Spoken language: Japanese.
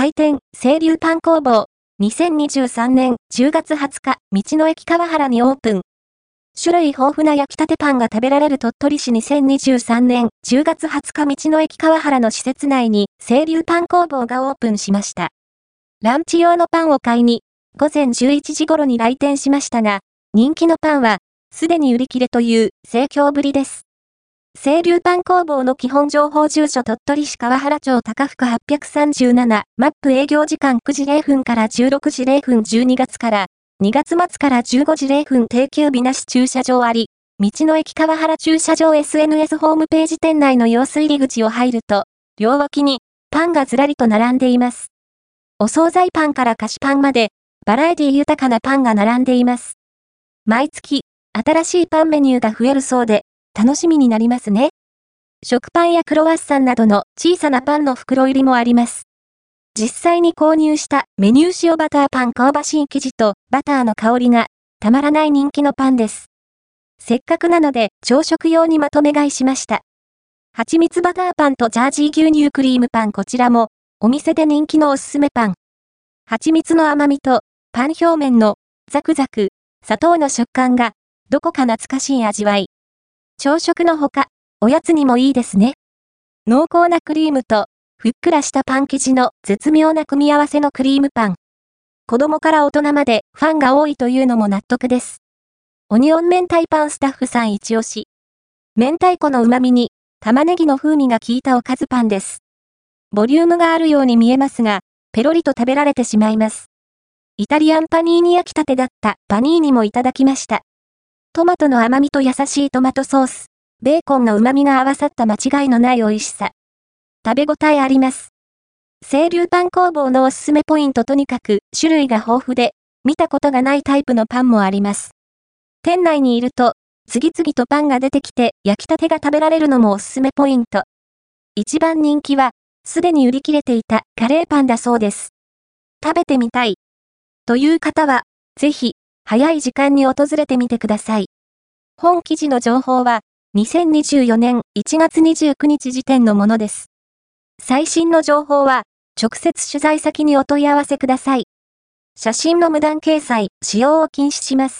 開店、清流パン工房。2023年10月20日、道の駅川原にオープン。種類豊富な焼きたてパンが食べられる鳥取市2023年10月20日道の駅川原の施設内に清流パン工房がオープンしました。ランチ用のパンを買いに、午前11時頃に来店しましたが、人気のパンは、すでに売り切れという盛況ぶりです。清流パン工房の基本情報住所鳥取市川原町高福837マップ営業時間9時0分から16時0分12月から2月末から15時0分定休日なし駐車場あり、道の駅川原駐車場 SNS ホームページ店内の様子入り口を入ると、両脇にパンがずらりと並んでいます。お惣菜パンから菓子パンまで、バラエティ豊かなパンが並んでいます。毎月、新しいパンメニューが増えるそうで、楽しみになりますね。食パンやクロワッサンなどの小さなパンの袋入りもあります。実際に購入したメニュー塩バターパン香ばしい生地とバターの香りがたまらない人気のパンです。せっかくなので朝食用にまとめ買いしました。蜂蜜バターパンとジャージー牛乳クリームパンこちらもお店で人気のおすすめパン。蜂蜜の甘みとパン表面のザクザク砂糖の食感がどこか懐かしい味わい。朝食のほか、おやつにもいいですね。濃厚なクリームと、ふっくらしたパン生地の絶妙な組み合わせのクリームパン。子供から大人までファンが多いというのも納得です。オニオン明太パンスタッフさん一押し。明太子の旨味に、玉ねぎの風味が効いたおかずパンです。ボリュームがあるように見えますが、ペロリと食べられてしまいます。イタリアンパニーニ焼きたてだったパニーニもいただきました。トマトの甘みと優しいトマトソース、ベーコンの旨味が合わさった間違いのない美味しさ。食べ応えあります。清流パン工房のおすすめポイントとにかく種類が豊富で、見たことがないタイプのパンもあります。店内にいると、次々とパンが出てきて焼きたてが食べられるのもおすすめポイント。一番人気は、すでに売り切れていたカレーパンだそうです。食べてみたい。という方は、ぜひ、早い時間に訪れてみてください。本記事の情報は、2024年1月29日時点のものです。最新の情報は、直接取材先にお問い合わせください。写真の無断掲載、使用を禁止します。